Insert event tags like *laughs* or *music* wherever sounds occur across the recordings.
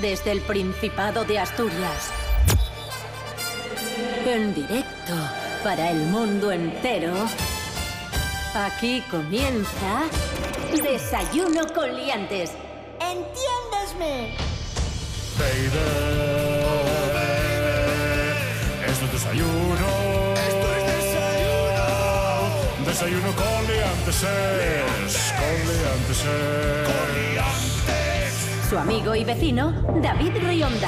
desde el Principado de Asturias. En directo para el mundo entero. Aquí comienza Desayuno con liantes. ¡Entiéndesme! Baby. Esto es desayuno. ¡Esto es desayuno! Desayuno con liantes. es, Con liantes. Su amigo y vecino, David Rionda.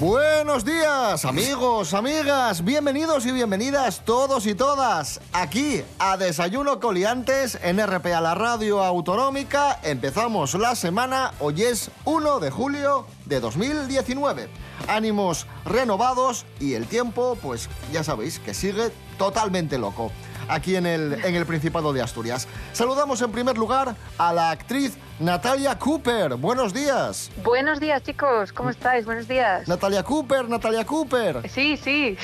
Buenos días, amigos, amigas, bienvenidos y bienvenidas todos y todas aquí a Desayuno Coliantes en RPA, la radio autonómica. Empezamos la semana, hoy es 1 de julio de 2019. Ánimos renovados y el tiempo, pues ya sabéis que sigue totalmente loco aquí en el, en el Principado de Asturias. Saludamos en primer lugar a la actriz Natalia Cooper. Buenos días. Buenos días, chicos. ¿Cómo estáis? Buenos días. Natalia Cooper, Natalia Cooper. Sí, sí.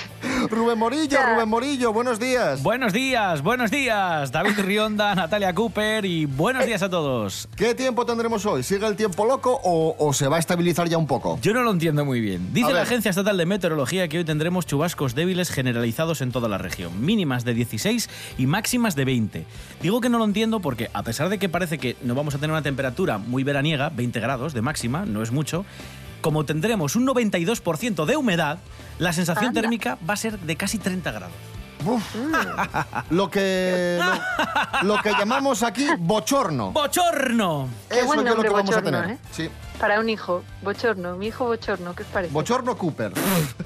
Rubén Morillo, Ya. Rubén Morillo, buenos días. Buenos días, buenos días. David Rionda, *laughs* Natalia Cooper y buenos días a todos. ¿Qué tiempo tendremos hoy? ¿Sigue el tiempo loco o, o se va a estabilizar ya un poco? Yo no lo entiendo muy bien. Dice la. Agencia Estatal de Meteorología que hoy tendremos chubascos débiles generalizados en toda la región, mínimas de 16 y máximas de 20. Digo que no lo entiendo porque, a pesar de que parece que no vamos a tener una temperatura muy veraniega, 20 grados de máxima, no es mucho, como tendremos un 92% de humedad, la sensación Anda. térmica va a ser de casi 30 grados. Uf. Lo que lo, lo que llamamos aquí bochorno. ¡Bochorno! Qué Eso buen es lo que vamos a tener. ¿eh? Sí. Para un hijo. Bochorno. Mi hijo Bochorno. ¿Qué os parece? Bochorno Cooper.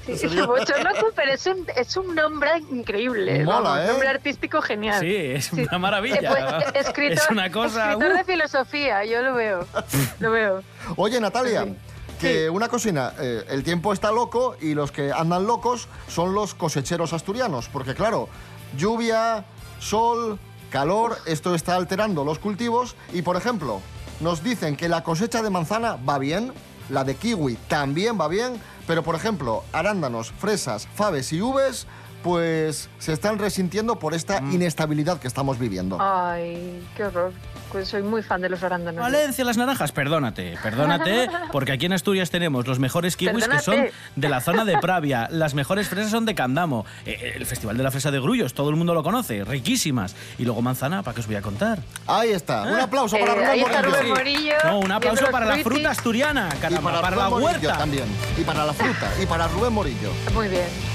Sí, *laughs* Bochorno Cooper es un, es un nombre increíble. Mola, vamos, ¿eh? nombre artístico genial. Sí, es Sí. una maravilla. Eh, pues, escritor, es una cosa... escritor ¡uh! de filosofía, yo lo veo. Lo veo. Oye, Natalia, Sí. Que Sí. una cocina, eh, el tiempo está loco y los que andan locos son los cosecheros asturianos, porque claro, lluvia, sol, calor, esto está alterando los cultivos y por ejemplo, nos dicen que la cosecha de manzana va bien, la de kiwi también va bien, pero por ejemplo, arándanos, fresas, faves y uvas, pues se están resintiendo por esta Mm. inestabilidad que estamos viviendo. Ay, qué horror. Pues soy muy fan de los arándanos. Valencia, las naranjas, perdónate, perdónate, *laughs* porque aquí en Asturias tenemos los mejores kiwis que son de la zona de Pravia, las mejores fresas son de Candamo, eh, el Festival de la Fresa de Grullos, todo el mundo lo conoce, riquísimas. Y luego manzana, ¿para qué os voy a contar? Ahí está, un aplauso para Eh, Rubén Morillo. Rubén Morillo. No, un aplauso para la fruta asturiana, Y caramba, para, para, la Morillo huerta. también. Y para la fruta. Y para Rubén Morillo. Muy bien.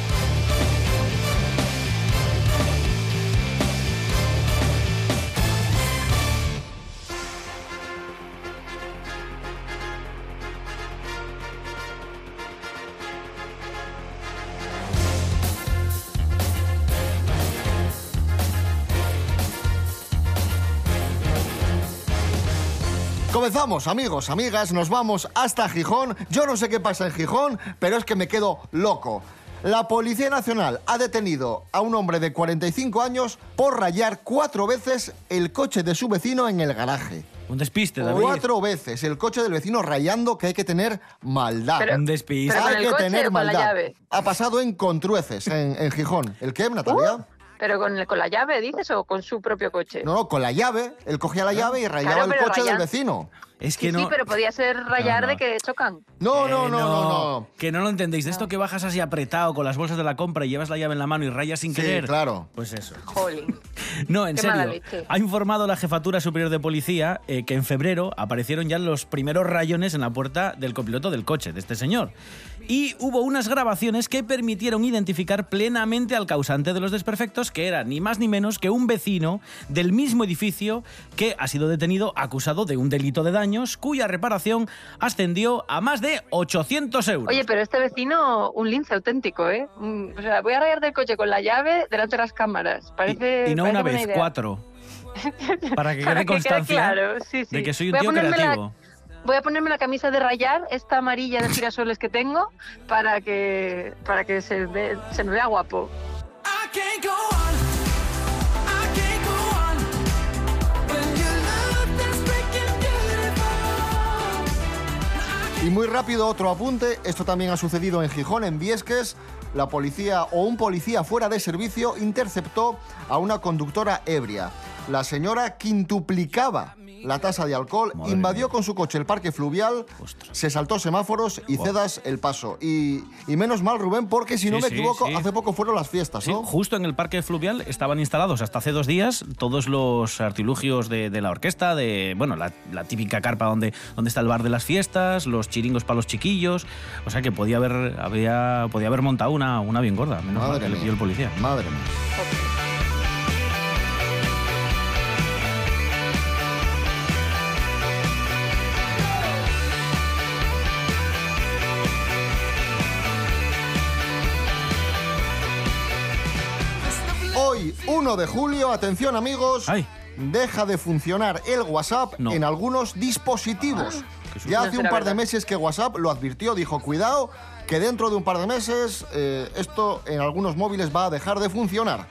Comenzamos, amigos, amigas, nos vamos hasta Gijón. Yo no sé qué pasa en Gijón, pero es que me quedo loco. La Policía Nacional ha detenido a un hombre de 45 años por rayar cuatro veces el coche de su vecino en el garaje. Un despiste, David. Cuatro veces el coche del vecino rayando que hay que tener maldad. Pero- Un despiste. pero con hay el que coche tener o con la maldad. llave? Ha pasado en Contrueces, en, en Gijón. ¿El qué, Natalia? Uh, ¿Pero con, el- con la llave, dices, o con su propio coche? No, no, con la llave. Él cogía la llave y rayaba Claro, el coche del vecino. Es que sí, no... sí, pero podía ser rayar No, no. de que chocan. No, Eh, no, no, no, no. Que no lo entendéis. De esto que bajas así apretado con las bolsas de la compra y llevas la llave en la mano y rayas sin Sí, querer. claro. Pues eso. Jolín. *laughs* No, en Qué serio. Ha informado la Jefatura Superior de Policía eh, que en febrero aparecieron ya los primeros rayones en la puerta del copiloto del coche de este señor. Y hubo unas grabaciones que permitieron identificar plenamente al causante de los desperfectos, que era ni más ni menos que un vecino del mismo edificio que ha sido detenido acusado de un delito de daños cuya reparación ascendió a más de 800 euros. Oye, pero este vecino, un lince auténtico, ¿eh? O sea, voy a rayar del coche con la llave delante de las cámaras. Parece, y, y no parece una vez, idea. cuatro. *laughs* Para que Para quede que quede constancia claro, sí, sí. de que soy un Voy tío la- creativo. Voy a ponerme la camisa de rayar, esta amarilla de girasoles que tengo, para que, para que se, ve- se me vea guapo. Y muy rápido otro apunte, esto también ha sucedido en Gijón, en Viesques. La policía o un policía fuera de servicio interceptó a una conductora ebria. La señora quintuplicaba la tasa de alcohol, Madre invadió mía. con su coche el parque fluvial, Ostras. se saltó semáforos y cedas el paso. Y, y menos mal, Rubén, porque si no me sí, equivoco, sí. hace poco fueron las fiestas, Sí, ¿no? justo en el parque fluvial estaban instalados hasta hace dos días todos los artilugios de, de la orquesta, de bueno, la, la típica carpa donde, donde está el bar de las fiestas, los chiringos para los chiquillos. O sea que podía haber, había, podía haber montado una, una bien gorda, menos mal que le pilló el policía. Madre mía. Hoy, 1 de julio, atención amigos, Ay. deja de funcionar el WhatsApp No. en algunos dispositivos. qué Ya No hace un par de meses que WhatsApp lo advirtió, dijo, cuidado, que dentro de un par de meses eh, esto en algunos móviles va a dejar de funcionar.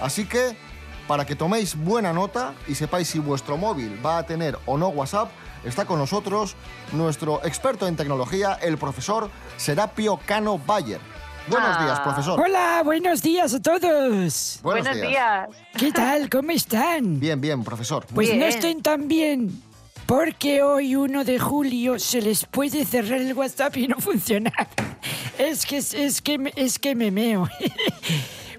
Así que, para que toméis buena nota y sepáis si vuestro móvil va a tener o no WhatsApp, está con nosotros nuestro experto en tecnología, el profesor Serapio Cano Bayer. Buenos Ah. días, profesor. Hola, buenos días a todos. Buenos días. ¿Qué tal? ¿Cómo están? Bien, bien, profesor. Pues no estén tan bien. Porque hoy, 1 de julio, se les puede cerrar el WhatsApp y no funcionar. Es *laughs* que, es que, es que me meo. *laughs*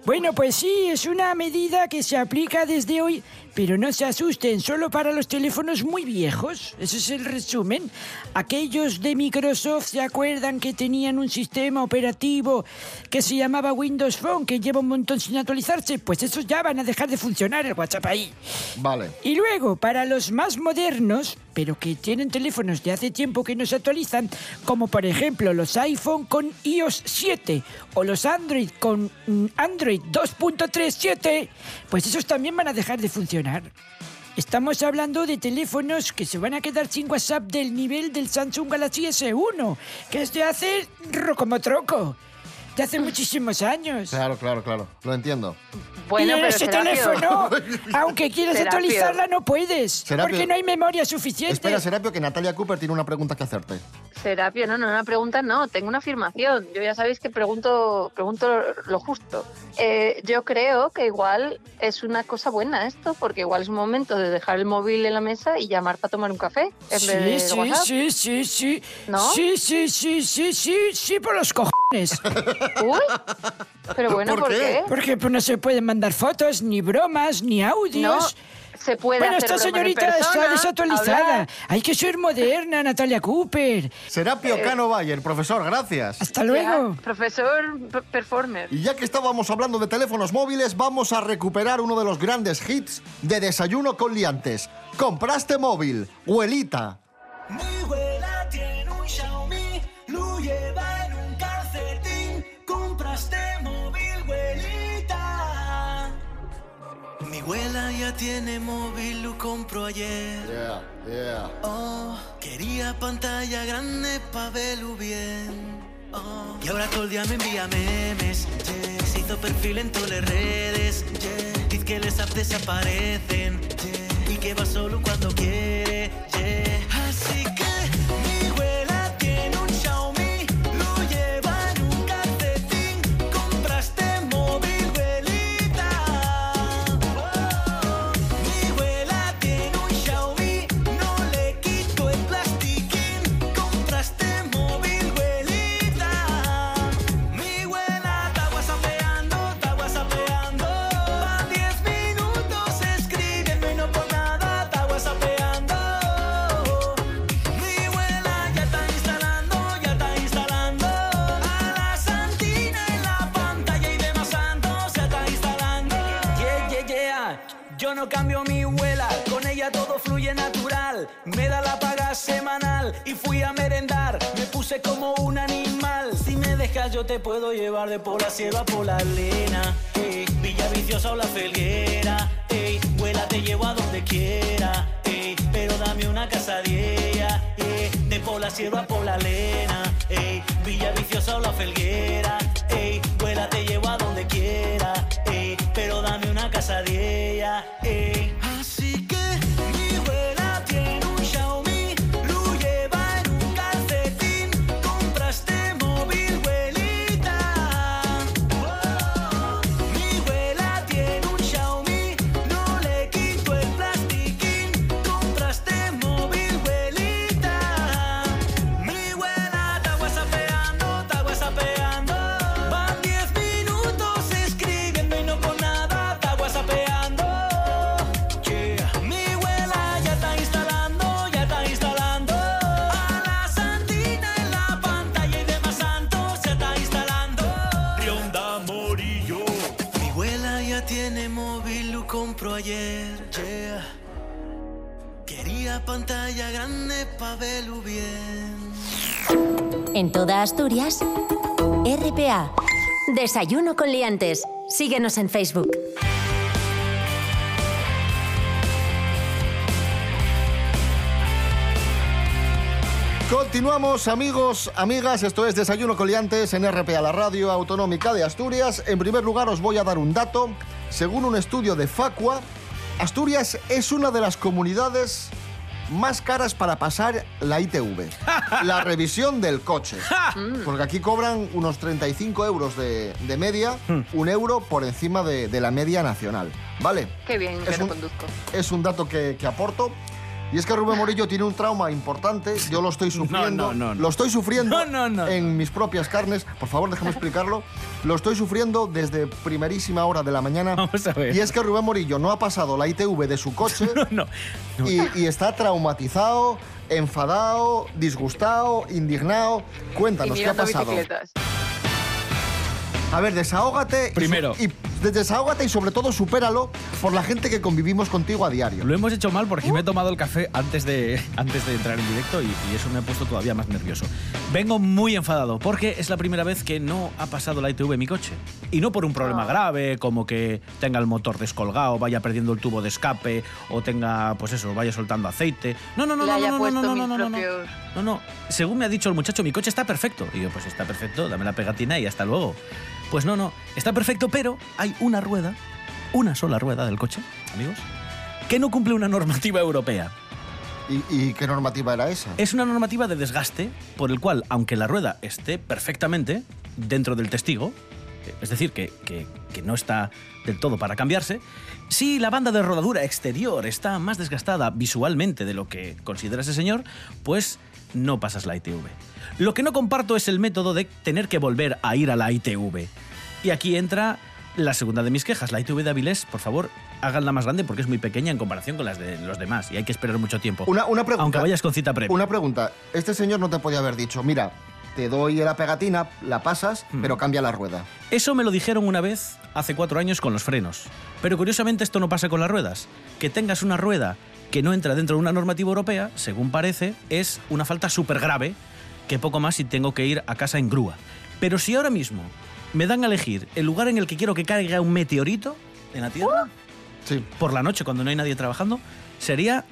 Bueno, pues sí, es una medida que se aplica desde hoy, pero no se asusten, solo para los teléfonos muy viejos. Ese es el resumen. Aquellos de Microsoft se acuerdan que tenían un sistema operativo que se llamaba Windows Phone, que lleva un montón sin actualizarse, pues esos ya van a dejar de funcionar el WhatsApp ahí. Vale. Y luego, para los más modernos, pero que tienen teléfonos de hace tiempo que no se actualizan, como por ejemplo los iPhone con iOS 7 o los Android con mm, Android 2.37, pues esos también van a dejar de funcionar. Estamos hablando de teléfonos que se van a quedar sin WhatsApp del nivel del Samsung Galaxy S1, que es de hace rocomotroco, de hace muchísimos años. Claro, claro, claro. Lo entiendo. Bueno, y en pero ese teléfono, *laughs* aunque quieras Serapio. actualizarla, no puedes. Serapio. Porque no hay memoria suficiente. Espera, Serapio, que Natalia Cooper tiene una pregunta que hacerte. Serapio, no, no, una pregunta no, tengo una afirmación. Yo ya sabéis que pregunto, pregunto lo justo. Eh, yo creo que igual es una cosa buena esto, porque igual es un momento de dejar el móvil en la mesa y llamar para tomar un café en Sí, vez de sí, WhatsApp. sí, sí, sí. ¿No? Sí, sí, sí, sí, sí, sí, por los cojones. Uy, pero bueno, ¿Por ¿por, qué? qué? Porque pues, no se pueden mandar fotos, ni bromas, ni No, audios. se puede bueno, hacer esta señorita está persona, desactualizada. hablar. Hay que ser moderna, Natalia Cooper. Serapio Eh. Cano Bayer, profesor, gracias. Hasta luego. Ya, profesor performer. Y ya que estábamos hablando de teléfonos móviles, vamos a recuperar uno de los grandes hits de Desayuno con Liantes. Compraste móvil, huelita. Mi abuela tiene un Xiaomi, lo lleva Mi abuela ya tiene móvil, lo compró ayer. Yeah, yeah. Oh, quería pantalla grande pa' verlo bien. Oh, y ahora todo el día me envía memes. yeah. Se hizo perfil en todas las redes. yeah. Dice que les apps desaparecen. yeah. Y que va solo cuando quiere. De por la sierra por la lena. Ey, Villa Viciosa o la Felguera. Ey, vuela, te llevo a donde quiera. Ey, pero dame una casa de ella. ey, de por la sierra por la lena. ayer. Quería pantalla grande pa' verlo bien. En toda Asturias, RPA. Desayuno con liantes. Síguenos en Facebook. Continuamos amigos, amigas, esto es Desayuno con liantes en RPA, la radio autonómica de Asturias. En primer lugar os voy a dar un dato según un estudio de Facua, Asturias es una de las comunidades más caras para pasar la ITV, *laughs* la revisión del coche. Porque aquí cobran unos 35 euros de, de media, un euro por encima de, de la media nacional. ¿Vale? Qué bien que Es no un- conduzco. es un dato que, que aporto. Y es que Rubén Morillo tiene un trauma importante. Yo lo estoy *laughs* sufriendo. no, no, no. Lo estoy sufriendo *laughs* No, no, no, en mis propias carnes. Por favor, déjame explicarlo. Lo estoy sufriendo desde primerísima hora de la mañana. Vamos a ver. Y es que Rubén Morillo no ha pasado la ITV de su coche *laughs* No, no. y, y está traumatizado, enfadado, disgustado, indignado. Y Cuéntanos, ¿qué ha pasado? bicicletas. A ver, desahógate. y su- Desahógate y sobre todo supéralo por la gente que convivimos contigo a diario. Lo hemos hecho mal porque me he tomado el café antes de, antes de entrar en directo y, y eso me ha puesto todavía más nervioso. Vengo muy enfadado porque es la primera vez que no ha pasado la ITV mi coche. Y no por un problema grave, como que tenga el motor descolgado, vaya perdiendo el tubo de escape o tenga, pues eso, vaya soltando aceite. No, no, no, no, no, no, no, no, no, no, no. No, no. Según me ha dicho el muchacho, mi coche está perfecto. Y yo, pues está perfecto, dame la pegatina y hasta luego. Pues no, no, está perfecto, pero hay una rueda, una sola rueda del coche, amigos, que no cumple una normativa europea. ¿Y, y qué normativa era esa? Es una normativa de desgaste por el cual, aunque la rueda esté perfectamente dentro del testigo, es decir, que, que- que no está del todo para cambiarse, si la banda de rodadura exterior está más desgastada visualmente de lo que considera ese señor, pues no pasas la ITV. Lo que no comparto es el método de tener que volver a ir a la ITV. Y aquí entra la segunda de mis quejas. La ITV de Avilés, por favor, háganla más grande porque es muy pequeña en comparación con las de los demás y hay que esperar mucho tiempo. Una, una pregunta. Aunque vayas con cita previa. Una pregunta. Este señor no te podía haber dicho, mira, te doy la pegatina, la pasas, Mm. pero cambia la rueda. Eso me lo dijeron una vez hace cuatro años con los frenos. Pero curiosamente esto no pasa con las ruedas. Que tengas una rueda que no entra dentro de una normativa europea, según parece, es una falta súper grave, que poco más si tengo que ir a casa en grúa. Pero si ahora mismo me dan a elegir el lugar en el que quiero que caiga un meteorito en la Tierra, Sí, por la noche cuando no hay nadie trabajando, sería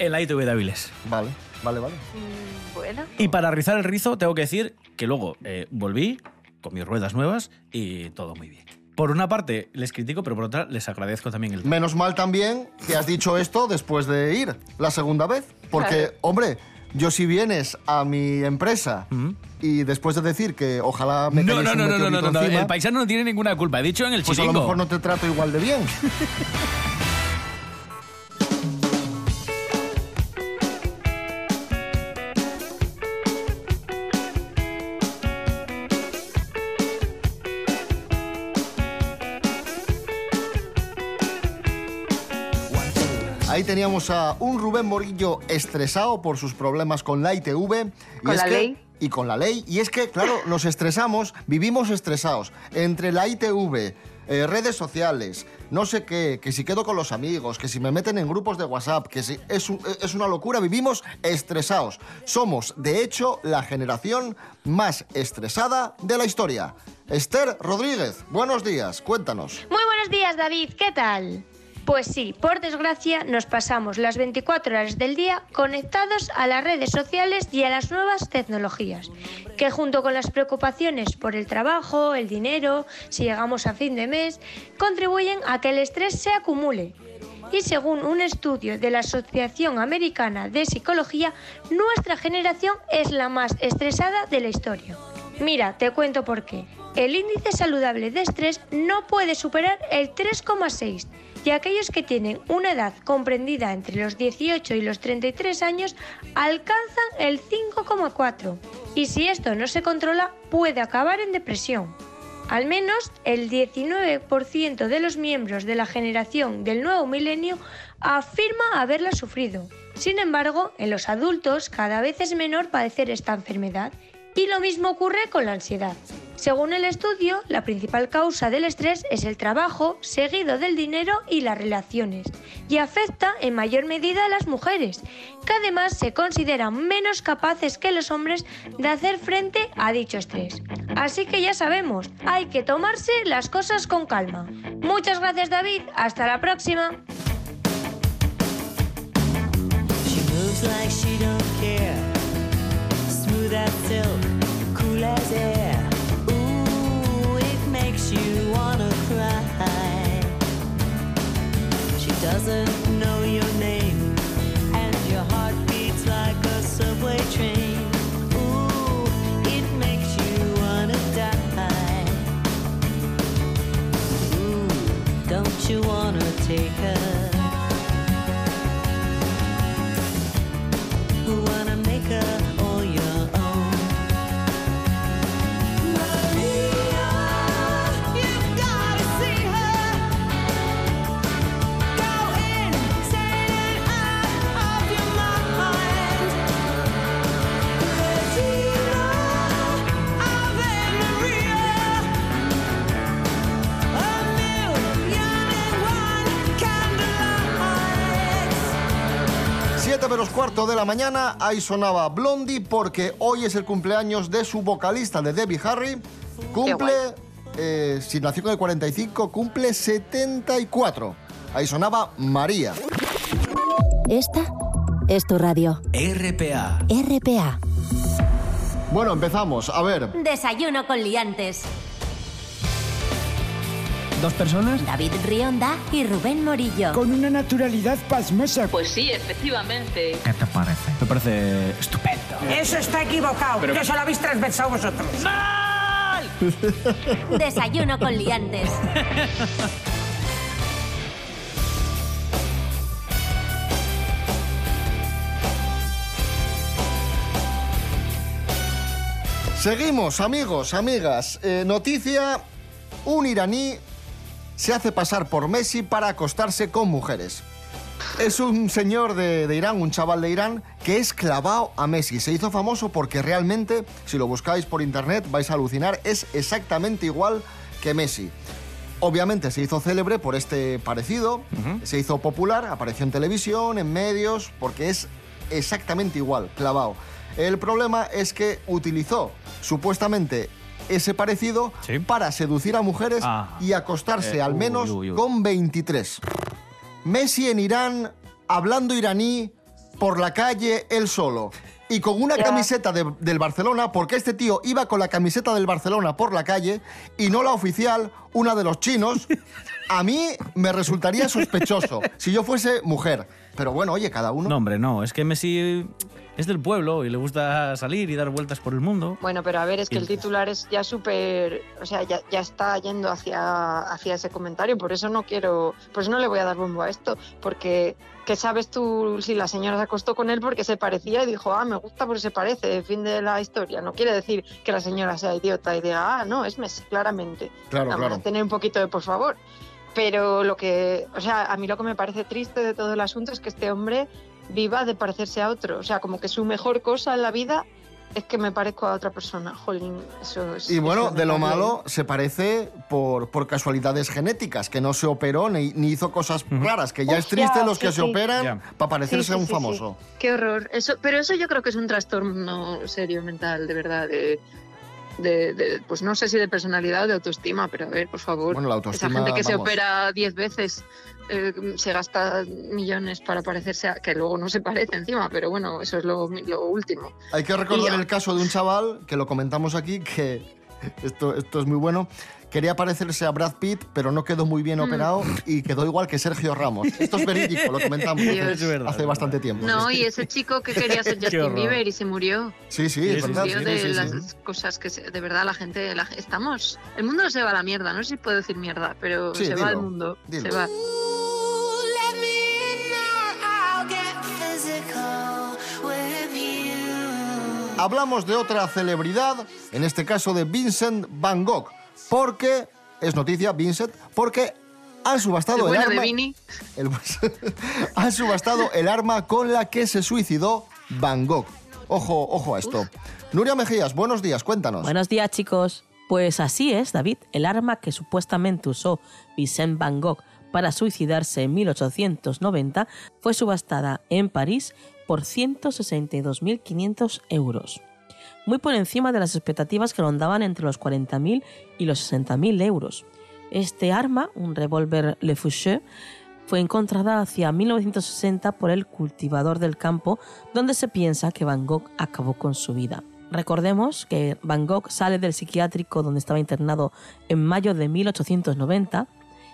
el ITV de Avilés. vale, vale, vale. Mm, Bueno. Y para rizar el rizo, tengo que decir que luego eh, volví con mis ruedas nuevas y todo muy bien. Por una parte les critico, pero por otra les agradezco también el... Menos mal también que has dicho esto después de ir la segunda vez. Porque, Claro. hombre, yo si vienes a mi empresa y después de decir que ojalá me No, no, no, no, no, no, no, el paisano no tiene ninguna culpa. He dicho en el pues a lo mejor no te trato igual de bien. *laughs* Ahí teníamos a un Rubén Morillo estresado por sus problemas con la ITV. y Con es la que- ley. Y con la ley. Y es que, claro, nos estresamos, vivimos estresados. Entre la ITV, eh, redes sociales, no sé qué, que si quedo con los amigos, que si me meten en grupos de WhatsApp, que si es, un- es una locura, vivimos estresados. Somos, de hecho, la generación más estresada de la historia. Esther Rodríguez, buenos días, cuéntanos. Muy buenos días, David. ¿Qué tal? Pues sí, por desgracia nos pasamos las 24 horas del día conectados a las redes sociales y a las nuevas tecnologías, que junto con las preocupaciones por el trabajo, el dinero, si llegamos a fin de mes, contribuyen a que el estrés se acumule. Y según un estudio de la Asociación Americana de Psicología, nuestra generación es la más estresada de la historia. Mira, te cuento por qué. El índice saludable de estrés no puede superar el 3,6 y aquellos que tienen una edad comprendida entre los 18 y los 33 años alcanzan el 5,4. Y si esto no se controla, puede acabar en depresión. Al menos el 19% de los miembros de la generación del nuevo milenio afirma haberla sufrido. Sin embargo, en los adultos cada vez es menor padecer esta enfermedad y lo mismo ocurre con la ansiedad. Según el estudio, la principal causa del estrés es el trabajo, seguido del dinero y las relaciones, y afecta en mayor medida a las mujeres, que además se consideran menos capaces que los hombres de hacer frente a dicho estrés. Así que ya sabemos, hay que tomarse las cosas con calma. Muchas gracias David, hasta la próxima. Makes you wanna cry. She doesn't know your name, la mañana, ahí sonaba Blondie porque hoy es el cumpleaños de su vocalista de Debbie Harry. Cumple, eh, si nació con el 45, cumple 74. Ahí sonaba María. Esta es tu radio. RPA. RPA. Bueno, empezamos. A ver, Desayuno con liantes. ¿Dos personas? David Rionda y Rubén Morillo. Con una naturalidad pasmosa. Pues sí, efectivamente. ¿Qué te parece? Me parece estupendo. Eso está equivocado, que eso lo habéis transversado vosotros. *laughs* Desayuno con liantes. seguimos, amigos, amigas. Eh, noticia, un iraní se hace pasar por Messi para acostarse con mujeres. Es un señor de, de Irán, un chaval de Irán, que es clavado a Messi. Se hizo famoso porque realmente, si lo buscáis por internet, vais a alucinar, es exactamente igual que Messi. Obviamente se hizo célebre por este parecido, se hizo popular, apareció en televisión, en medios, porque es exactamente igual, clavado. El problema es que utilizó supuestamente ese parecido Sí. para seducir a mujeres Ah. y acostarse Eh, al uy, menos uy, uy. con 23. Messi en Irán, hablando iraní, por la calle, él solo. Y con una camiseta de- del Barcelona, porque este tío iba con la camiseta del Barcelona por la calle y no la oficial, una de los chinos, a mí me resultaría sospechoso si yo fuese mujer. Pero bueno, oye, cada uno. No, hombre, no. Es que Messi es del pueblo y le gusta salir y dar vueltas por el mundo. Bueno, pero a ver, es que Y- el titular es ya súper, o sea, ya, ya está yendo hacia, hacia ese comentario, por eso no quiero, por eso no le voy a dar bombo a esto, porque ¿qué sabes tú si la señora se acostó con él porque se parecía y dijo, ah, me gusta porque se parece, fin de la historia? No quiere decir que la señora sea idiota y diga, ah, no, es Messi, claramente. Claro, claro. tener un poquito de por favor. Pero lo que, o sea, a mí lo que me parece triste de todo el asunto es que este hombre viva de parecerse a otro. O sea, como que su mejor cosa en la vida es que me parezco a otra persona. Jolín, eso es. Y bueno, de lo malo se parece por, por casualidades genéticas, que no se operó ni, ni hizo cosas raras, que ya es triste los que sí, se sí. operan para parecerse Sí, a un sí, famoso. sí. Qué horror. Eso, pero eso yo creo que es un trastorno serio mental, de verdad. De, de- de- pues no sé si de personalidad o de autoestima, pero a ver, por favor. Bueno, la Esa autoestima, gente que se opera 10 veces eh, se gasta millones para parecerse a. que luego no se parece encima, pero bueno, eso es lo, lo último. Hay que recordar Y- el caso de un chaval que lo comentamos aquí, que esto, esto es muy bueno. Quería parecerse a Brad Pitt, pero no quedó muy bien Mm. operado y quedó igual que Sergio Ramos. Esto es verídico, lo comentamos Dios. hace, Es verdad, hace bastante tiempo. No, y ese chico que quería ser *laughs* Justin. Bieber y se murió. Sí, sí, es verdad. Sí, de sí, sí. las cosas que se- de verdad la gente, la- estamos, el mundo se va a la mierda, no sé si puedo decir mierda, pero Sí, se dilo, va al mundo, dilo. se va. Hablamos de otra celebridad, en este caso de Vincent Van Gogh, porque, es noticia, Vincent, porque han subastado El el, arma... Vini. el- *laughs* han subastado el arma con la que se suicidó Van Gogh. Ojo, ojo a esto. Nuria Mejías, buenos días, cuéntanos. Buenos días, chicos. Pues así es, David, el arma que supuestamente usó Vincent Van Gogh para suicidarse en 1890 fue subastada en París por 162.500 euros, muy por encima de las expectativas que rondaban entre los 40.000 y los 60.000 euros. Este arma, un revólver Le Fouché, fue encontrada hacia 1960 por el cultivador del campo, donde se piensa que Van Gogh acabó con su vida. Recordemos que Van Gogh sale del psiquiátrico donde estaba internado en mayo de 1890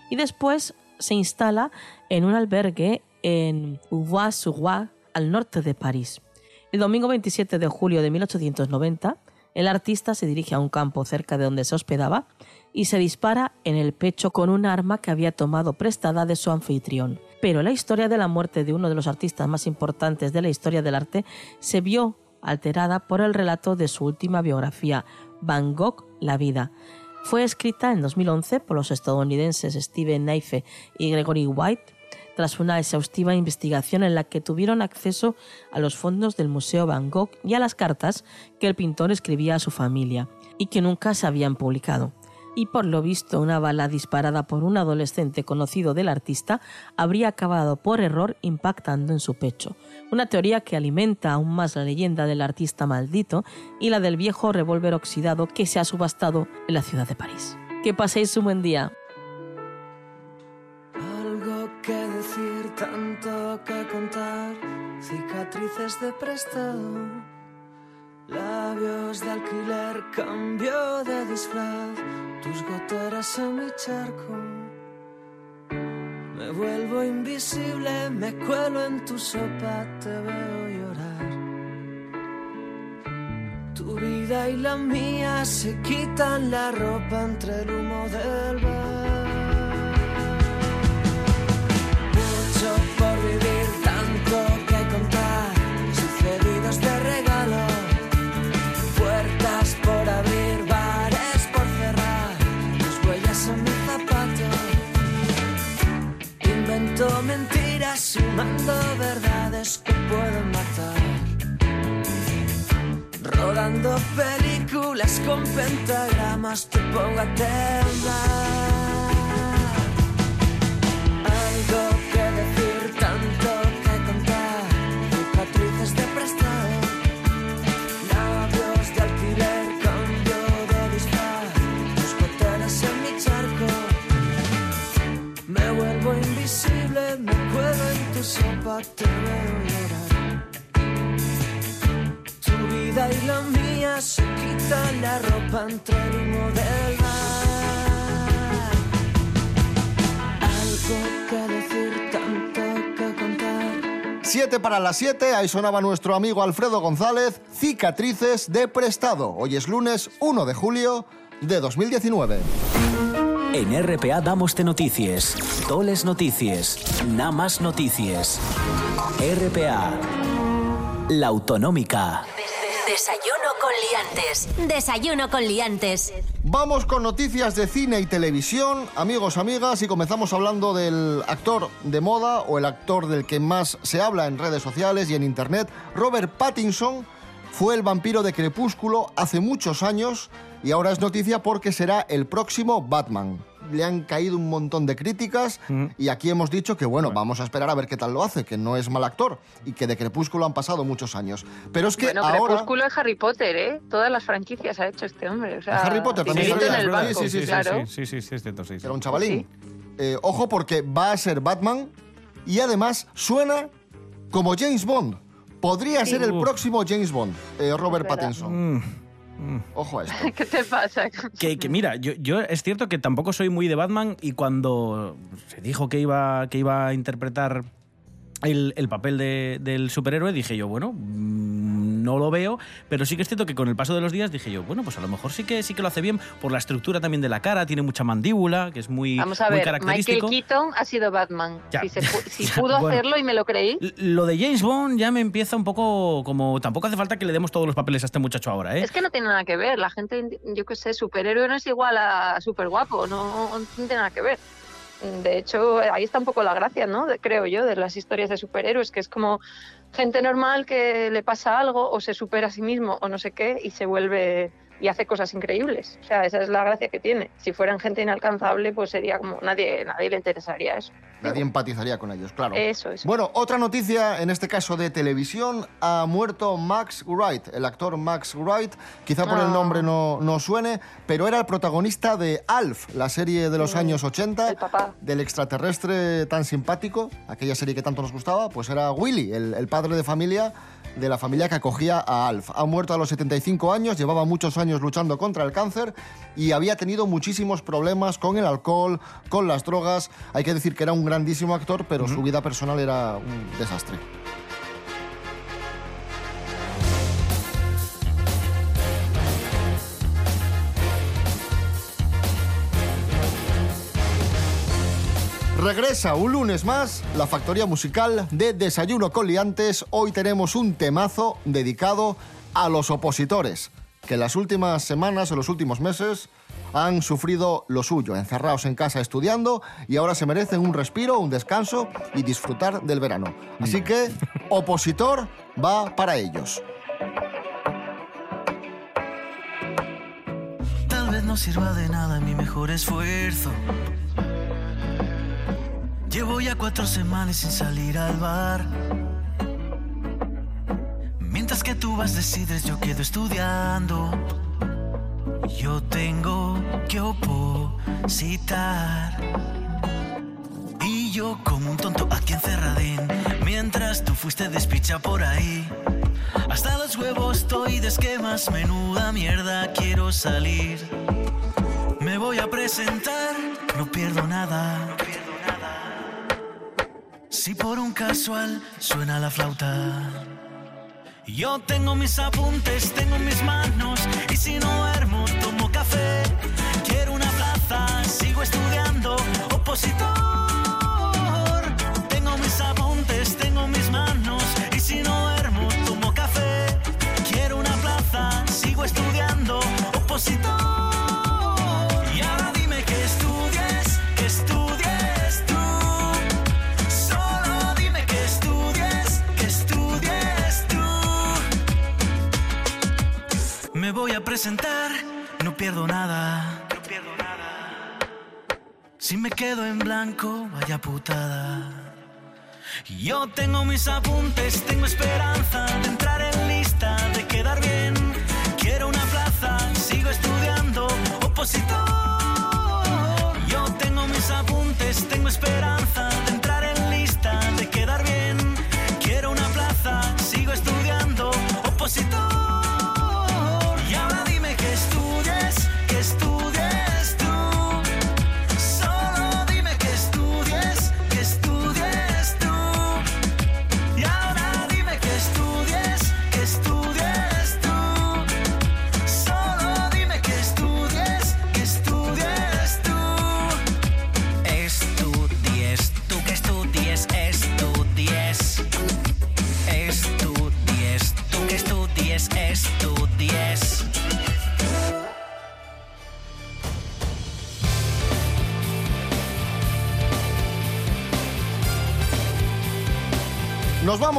y después se instala en un albergue en Uvois-sur-Oise, al norte de París. El domingo 27 de julio de 1890, el artista se dirige a un campo cerca de donde se hospedaba y se dispara en el pecho con un arma que había tomado prestada de su anfitrión. Pero la historia de la muerte de uno de los artistas más importantes de la historia del arte se vio alterada por el relato de su última biografía, Van Gogh, La vida. Fue escrita en 2011 por los estadounidenses Steven Naife y Gregory White tras una exhaustiva investigación en la que tuvieron acceso a los fondos del Museo Van Gogh y a las cartas que el pintor escribía a su familia y que nunca se habían publicado. Y por lo visto una bala disparada por un adolescente conocido del artista habría acabado por error impactando en su pecho, una teoría que alimenta aún más la leyenda del artista maldito y la del viejo revólver oxidado que se ha subastado en la ciudad de París. Que paséis un buen día. De prestado, labios de alquiler, cambio de disfraz, tus goteras en mi charco. Me vuelvo invisible, me cuelo en tu sopa, te veo llorar. Tu vida y la mía se quitan la ropa entre el humo del bar. Mentiras sumando verdades que pueden matar. Rodando películas con pentagramas te pongo a temblar. Te veo llorar. Tu vida y la mía se quitan la ropa entre el humo del mar. Algo que decir, tanto que contar. 7 para las 7, ahí sonaba nuestro amigo Alfredo González, Cicatrices de Prestado. Hoy es lunes 1 de julio de 2019. En RPA damos noticias, toles noticias, nada más noticias. RPA, la autonómica. Desayuno con liantes. Desayuno con liantes. Vamos con noticias de cine y televisión, amigos, amigas, y comenzamos hablando del actor de moda o el actor del que más se habla en redes sociales y en internet, Robert Pattinson. Fue el vampiro de Crepúsculo hace muchos años y ahora es noticia porque será el próximo Batman. Le han caído un montón de críticas y aquí hemos dicho que, bueno, vamos a esperar a ver qué tal lo hace, que no es mal actor y que de Crepúsculo han pasado muchos años. Pero es que bueno, ahora... Crepúsculo es Harry Potter, ¿eh? Todas las franquicias ha hecho este hombre. O sea, Harry Potter también Sí, sí, sí, claro. Sí, sí, sí, es cierto, sí. sí. Era un chavalín. Eh, ojo porque va a ser Batman y además suena como James Bond. Podría Sí. ser el próximo James Bond, eh, Robert. Pattinson. Mm. Ojo a esto. *laughs* ¿Qué te pasa? Que, que mira, yo, yo es cierto que tampoco soy muy de Batman y cuando se dijo que iba, que iba a interpretar el, el papel de- del superhéroe, dije yo, bueno, mm, no lo veo, pero sí que es cierto que con el paso de los días dije yo, bueno, pues a lo mejor sí que sí que lo hace bien por la estructura también de la cara, tiene mucha mandíbula, que es muy, Vamos a muy ver, Michael característico. Keaton ha sido Batman. Ya. Si, se pu- *laughs* si Ya, pudo bueno. hacerlo y me lo creí. Lo de James Bond ya me empieza un poco como... Tampoco hace falta que le demos todos los papeles a este muchacho ahora, ¿eh? Es que no tiene nada que ver. La gente, yo qué sé, superhéroe no es igual a súper guapo. No, no tiene nada que ver. De hecho, ahí está un poco la gracia, ¿no? De- creo yo, de las historias de superhéroes, que es como gente normal que le pasa algo o se supera a sí mismo o no sé qué y se vuelve y hace cosas increíbles. O sea, esa es la gracia que tiene. Si fueran gente inalcanzable, pues sería como nadie, nadie le interesaría eso. Nadie empatizaría con ellos, claro. Eso, eso. Bueno, otra noticia, en este caso de televisión, ha muerto Max Wright, el actor Max Wright. Quizá por el Ah. nombre no, no suene, pero era el protagonista de Alf, la serie de los años 80, el papá. del extraterrestre tan simpático, aquella serie que tanto nos gustaba, pues era Willy, el, el padre de familia de la familia que acogía a Alf. Ha muerto a los 75 años, llevaba muchos años luchando contra el cáncer y había tenido muchísimos problemas con el alcohol, con las drogas. Hay que decir que era un grandísimo actor, pero su vida personal era un desastre. Regresa un lunes más la factoría musical de Desayuno con Liantes. Hoy tenemos un temazo dedicado a los opositores, que en las últimas semanas o los últimos meses han sufrido lo suyo, encerrados en casa estudiando y ahora se merecen un respiro, un descanso y disfrutar del verano. Así que, opositor va para ellos. Tal vez no sirva de nada mi mejor esfuerzo. Llevo ya cuatro semanas sin salir al bar. Mientras que tú vas decides, yo quedo estudiando. Yo tengo que opositar. Y yo como un tonto aquí encerradín. Mientras tú fuiste despicha por ahí. Hasta los huevos estoy de esquemas, menuda mierda quiero salir. Me voy a presentar, no pierdo nada. Si por un casual suena la flauta. Yo tengo mis apuntes, tengo mis manos y si no duermo tomo café. Quiero una plaza, sigo estudiando, opositor. Tengo mis apuntes, tengo mis manos y si no duermo tomo café. Quiero una plaza, sigo estudiando, opositor. Me voy a presentar, no pierdo nada. Si me quedo en blanco, vaya putada. Yo tengo mis apuntes, tengo esperanza de entrar en lista, de quedar bien. Quiero una plaza, sigo estudiando, opositor. Yo tengo mis apuntes, tengo esperanza de entrar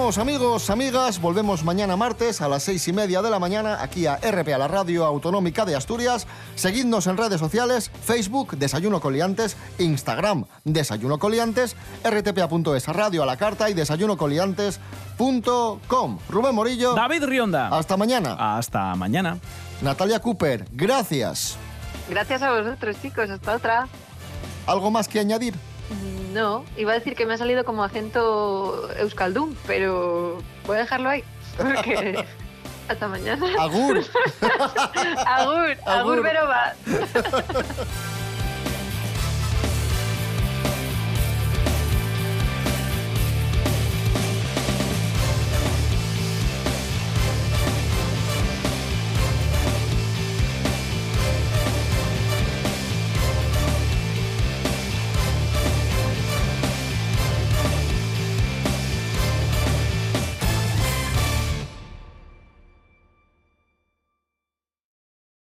vamos, amigos, amigas. Volvemos mañana martes a las seis y media de la mañana aquí a RPA, la radio autonómica de Asturias. Seguidnos en redes sociales: Facebook, Desayuno Coliantes, Instagram, Desayuno Coliantes, rtpa.es, radio a la carta y desayunocoliantes.com. Rubén Morillo. David Rionda. Hasta mañana. Hasta mañana. Natalia Cooper, gracias. Gracias a vosotros, chicos. Hasta otra. ¿Algo más que añadir? No, iba a decir que me ha salido como acento euskaldun, pero voy a dejarlo ahí. *laughs* Porque hasta mañana. Agur. *laughs* agur, agur, Agur. pero va. *laughs*